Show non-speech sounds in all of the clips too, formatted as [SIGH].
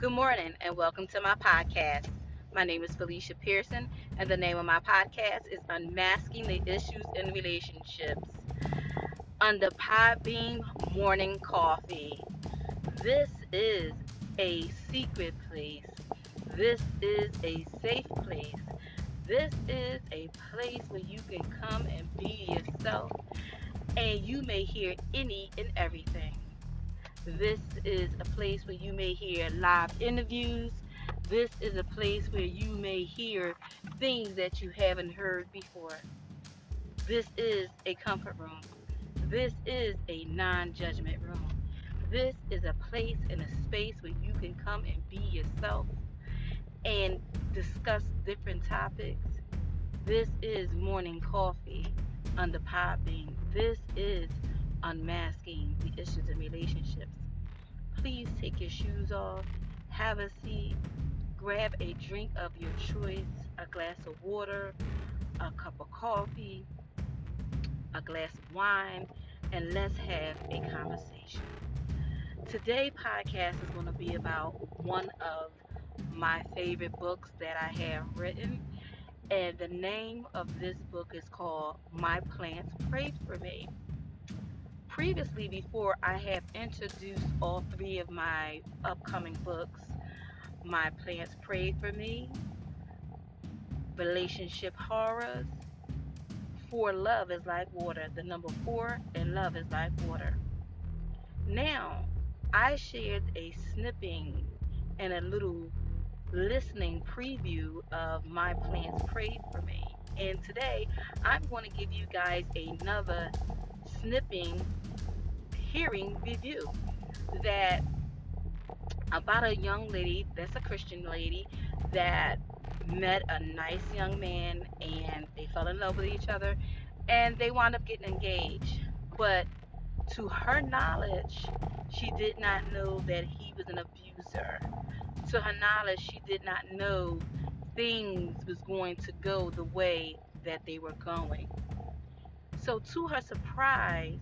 Good morning and welcome to my podcast. My name is Felicia Pearson, and the name of my podcast is Unmasking the Issues in Relationships under Podbean Morning Coffee. This is a secret place. This is a safe place. This is a place where you can come and be yourself, and you may hear any and everything. This is a place where you may hear live interviews. This is a place where you may hear things that you haven't heard before. This is a comfort room. This is a non judgment room. This is a place and a space where you can come and be yourself and discuss different topics. This is morning coffee under Podbean. This is unmasking the issues in relationships. Please take your shoes off, have a seat, grab a drink of your choice, a glass of water, a cup of coffee, a glass of wine, and let's have a conversation. Today podcast is going to be about one of my favorite books that I have written. And the name of this book is called My Plants Prayed for Me previously, before I have introduced all three of my upcoming books, My Plants Pray for Me, Relationship Horrors, For Love is Like Water, the number four, and Love is Like Water. Now, I shared a snipping and a little listening preview of My Plants Prayed for Me. And today, I'm going to give you guys another snipping hearing review that about a young lady that's a Christian lady that met a nice young man and they fell in love with each other and they wound up getting engaged. But to her knowledge, she did not know that he was an abuser. To her knowledge, she did not know things was going to go the way that they were going. So to her surprise,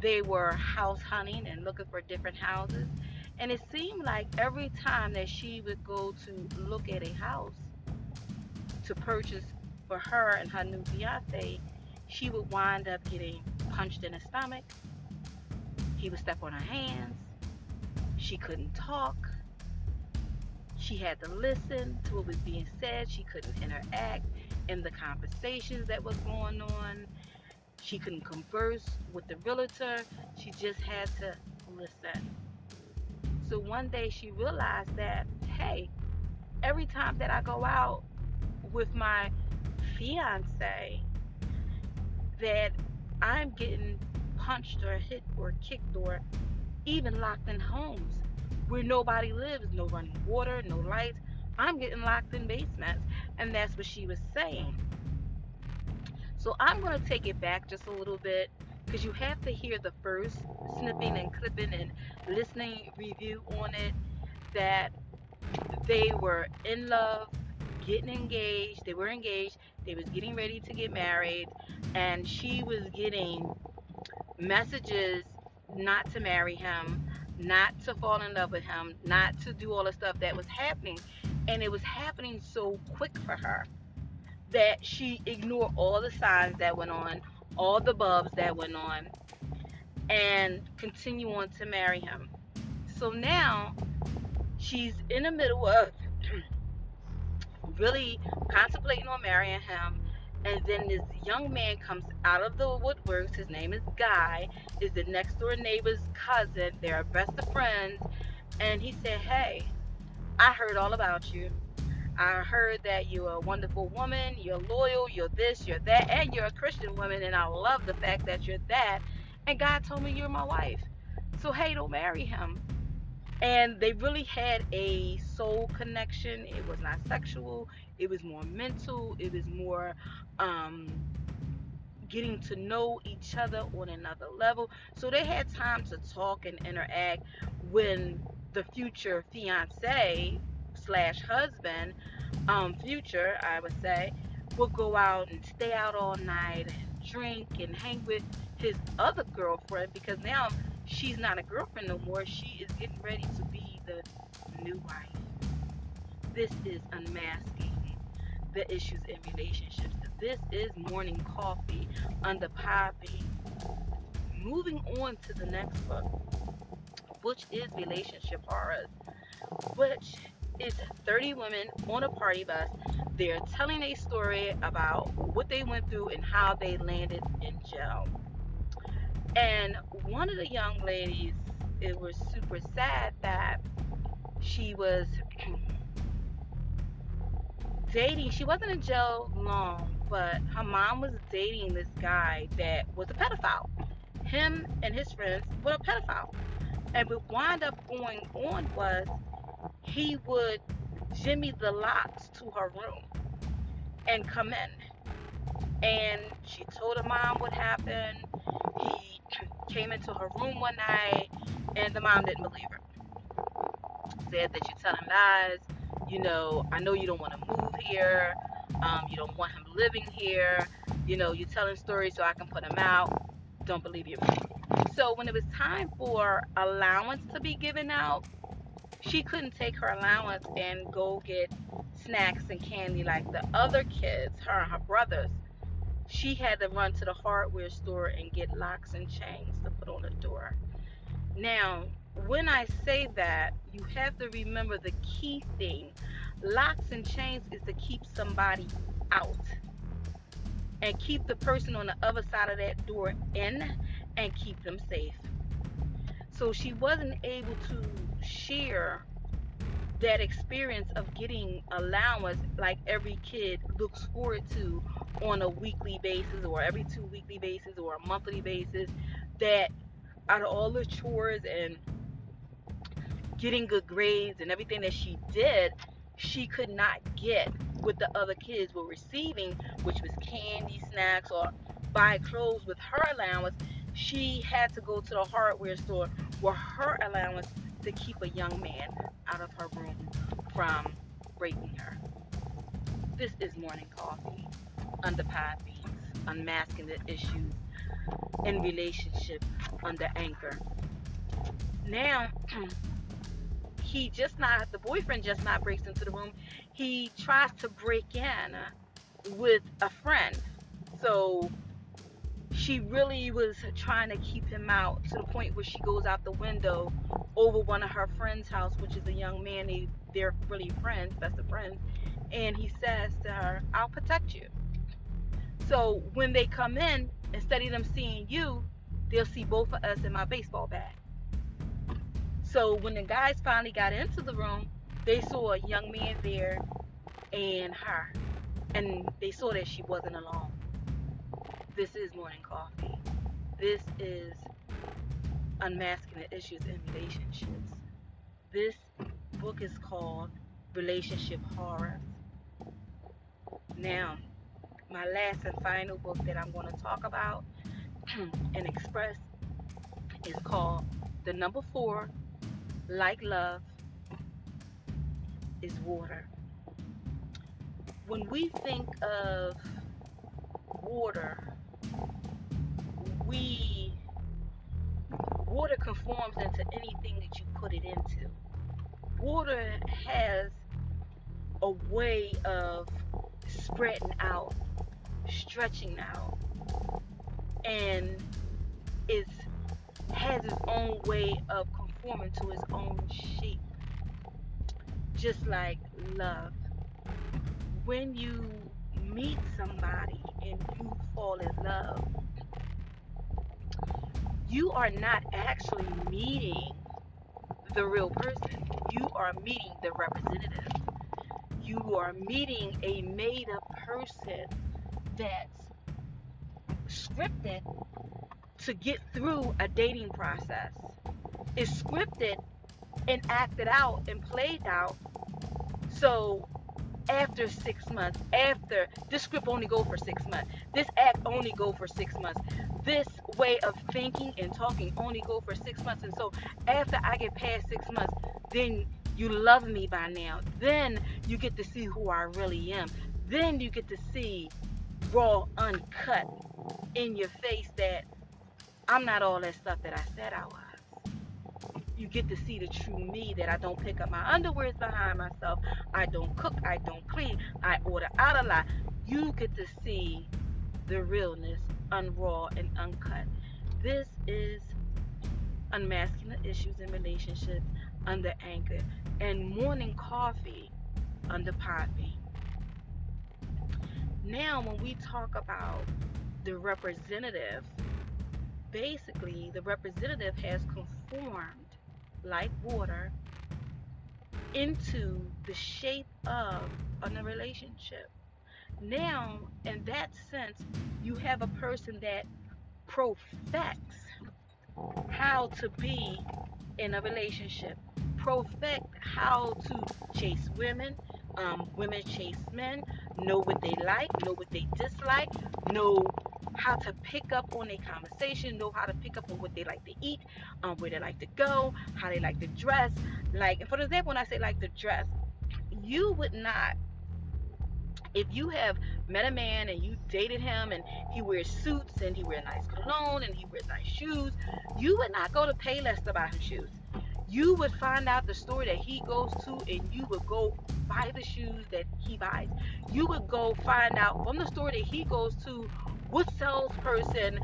they were house hunting and looking for different houses. And it seemed like every time that she would go to look at a house to purchase for her and her new fiance, she would wind up getting punched in the stomach. He would step on her hands. She couldn't talk. She had to listen to what was being said. She couldn't interact in the conversations that was going on. She couldn't converse with the realtor. She just had to listen. So one day she realized that, hey, every time that I go out with my fiance, that I'm getting punched or hit or kicked or even locked in homes where nobody lives, no running water, no lights. I'm getting locked in basements. And that's what she was saying. So I'm going to take it back just a little bit because you have to hear the first snipping and clipping and listening review on it that they were in love, getting engaged, they were engaged, they was getting ready to get married, and she was getting messages not to marry him, not to fall in love with him, not to do all the stuff that was happening. And it was happening so quick for her that she ignored all the signs that went on, all the bubs that went on, and continue on to marry him. So now she's in the middle of [CLEARS THROAT] really contemplating on marrying him. And then this young man comes out of the woodworks. His name is Guy, is the next door neighbor's cousin. They're best of friends. And he said, Hey, I heard all about you. I heard that you're a wonderful woman, you're loyal, you're this, you're that, and you're a Christian woman, and I love the fact that you're that. And God told me you're my wife. So, hey, don't marry him. And they really had a soul connection. It was not sexual, it was more mental, it was more um, getting to know each other on another level. So, they had time to talk and interact when the future fiance slash husband, um, future, I would say, will go out and stay out all night and drink and hang with his other girlfriend because now she's not a girlfriend no more. She is getting ready to be the new wife. This is unmasking the issues in relationships. This is morning coffee under poppy. Moving on to the next book, which is relationship horrors, which is 30 women on a party bus. They're telling a story about what they went through and how they landed in jail. And one of the young ladies, it was super sad that she was [CLEARS THROAT] dating, she wasn't in jail long, but her mom was dating this guy that was a pedophile. Him and his friends were a pedophile. And what wound up going on was he would jimmy the locks to her room and come in. And she told her mom what happened. He [CLEARS THROAT] came into her room one night and the mom didn't believe her. Said that you're telling lies you know, I know you don't want to move here. Um, you don't want him living here. You know, you're telling stories so I can put him out. Don't believe you. So when it was time for allowance to be given out, she couldn't take her allowance and go get snacks and candy like the other kids, her and her brothers. She had to run to the hardware store and get locks and chains to put on the door. Now, when I say that, you have to remember the key thing. Locks and chains is to keep somebody out and keep the person on the other side of that door in and keep them safe. So she wasn't able to share that experience of getting allowance like every kid looks forward to on a weekly basis or every two weekly basis or a monthly basis that out of all the chores and getting good grades and everything that she did, she could not get what the other kids were receiving, which was candy, snacks, or buy clothes with her allowance. She had to go to the hardware store with her allowance to keep a young man out of her room from raping her. This is morning coffee, under beans, unmasking the issues in relationship under anchor. Now, [CLEARS THROAT] he just not the boyfriend just not breaks into the room he tries to break in with a friend. So she really was trying to keep him out to the point where she goes out the window over one of her friends house which is a young man. They, they're really friends best of friends. And he says to her i'll protect you. So when they come in instead of them seeing you they'll see both of us in my baseball bat so when the guys finally got into the room, they saw a young man there and her. And they saw that she wasn't alone. This is morning coffee. This is unmasking the issues in relationships. This book is called Relationship Horrors. Now, my last and final book that I'm going to talk about [CLEARS THROAT] and express is called The Number Four like love, is water. When we think of water, we water conforms into anything that you put it into. Water has a way of spreading out, stretching out, and it has its own way of conforming to its own shape. Just like love. When you meet somebody and you fall in love, you are not actually meeting the real person. You are meeting the representative. You are meeting a made up person that's scripted to get through a dating process is scripted and acted out and played out. So after six months, after this script only go for six months, this act only go for six months, this way of thinking and talking only go for six months. And so after I get past six months, then you love me by now. Then you get to see who I really am. Then you get to see raw, uncut in your face that I'm not all that stuff that I said I was. You get to see the true me that I don't pick up my underwears behind myself. I don't cook. I don't clean. I order out a lot. You get to see the realness, unraw and uncut. This is unmasking the issues in relationships under anchor and morning coffee under poppy. Now, when we talk about the representative, basically the representative has conformed like water into the shape of a relationship. Now, in that sense, you have a person that perfects how to be in a relationship, perfect how to chase women, um, women chase men, know what they like, know what they dislike, know how to pick up on a conversation, know how to pick up on what they like to eat, um, where they like to go, how they like to dress. Like, for example, when I say like to dress, you would not, if you have met a man and you dated him and he wears suits and he wears nice cologne and he wears nice shoes, you would not go to Payless to buy him shoes you would find out the store that he goes to and you would go buy the shoes that he buys. You would go find out from the store that he goes to what salesperson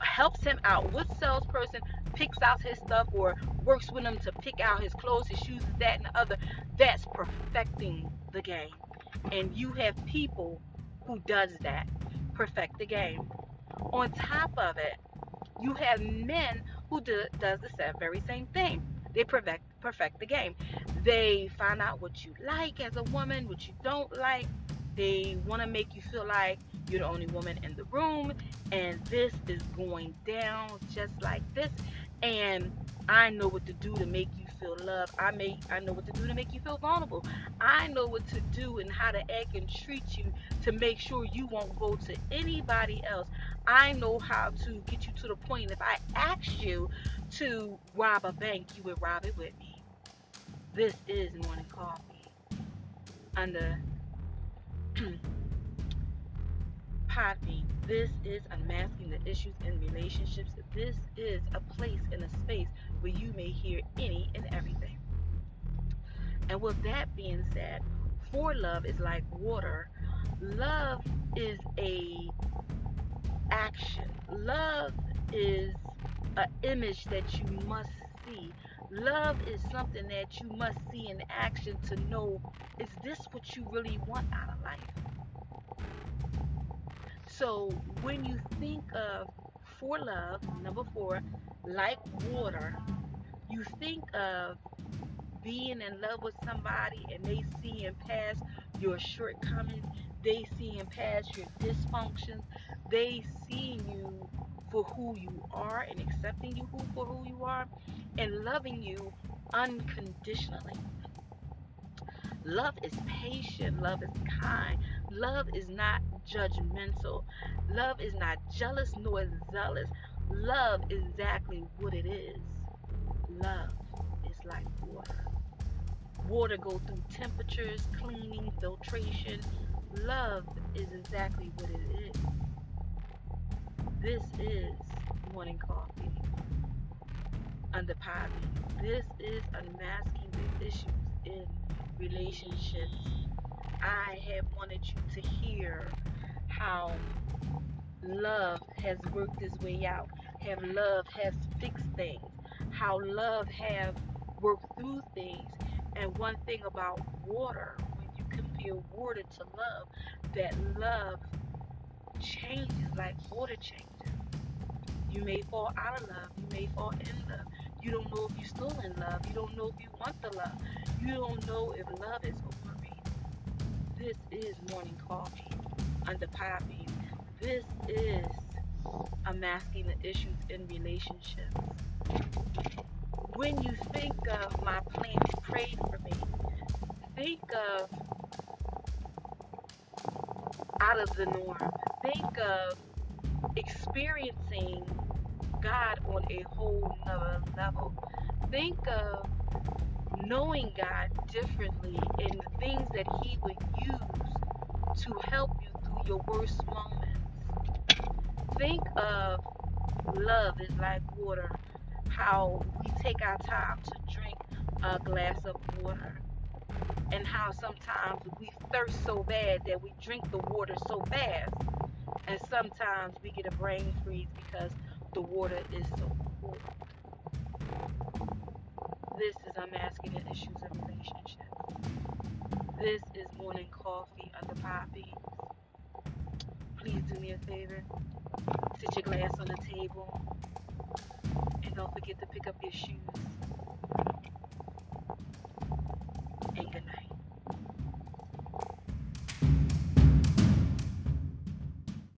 helps him out, what salesperson picks out his stuff or works with him to pick out his clothes, his shoes, that and the other. That's perfecting the game. And you have people who does that, perfect the game. On top of it, you have men who do, does the very same thing they perfect perfect the game. They find out what you like as a woman, what you don't like. They want to make you feel like you're the only woman in the room, and this is going down just like this. And I know what to do to make you feel loved. I make I know what to do to make you feel vulnerable. I know what to do and how to act and treat you to make sure you won't go to anybody else. I know how to get you to the point if I ask you to rob a bank, you would rob it with me. This is morning coffee. Under [CLEARS THROAT] Poppy, this is unmasking the issues in relationships. This is a place and a space where you may hear any and everything. And with that being said, for love is like water. Love is a action. Love is an image that you must see. Love is something that you must see in action to know is this what you really want out of life? So when you think of for love, number four, like water, you think of being in love with somebody and they seeing past your shortcomings, they seeing past your dysfunctions, they seeing you for who you are and accepting you for who you are and loving you unconditionally. Love is patient, love is kind, love is not judgmental, love is not jealous nor zealous. Love is exactly what it is. Love is like water. Water go through temperatures, cleaning, filtration. Love is exactly what it is. This is morning coffee under Poppy. This is unmasking the issues in relationships. I have wanted you to hear how love has worked its way out, how love has fixed things, how love have worked through things. And one thing about water, when you compare water to love, that love changes like water changes. You may fall out of love. You may fall in love. You don't know if you're still in love. You don't know if you want the love. You don't know if love is overrated. This is morning coffee under poppy. This is unmasking the issues in relationships. When you think of my plants prayed for me, think of out of the norm. Think of experiencing God on a whole nother level. Think of knowing God differently and the things that He would use to help you through your worst moments. Think of love is like water, how we take our time to drink a glass of water and how sometimes we thirst so bad that we drink the water so fast and sometimes we get a brain freeze because the water is so cold. This is unmasculine issues of relationships. This is morning coffee under poppy. Please do me a favor. Sit your glass on the table and don't forget to pick up your shoes.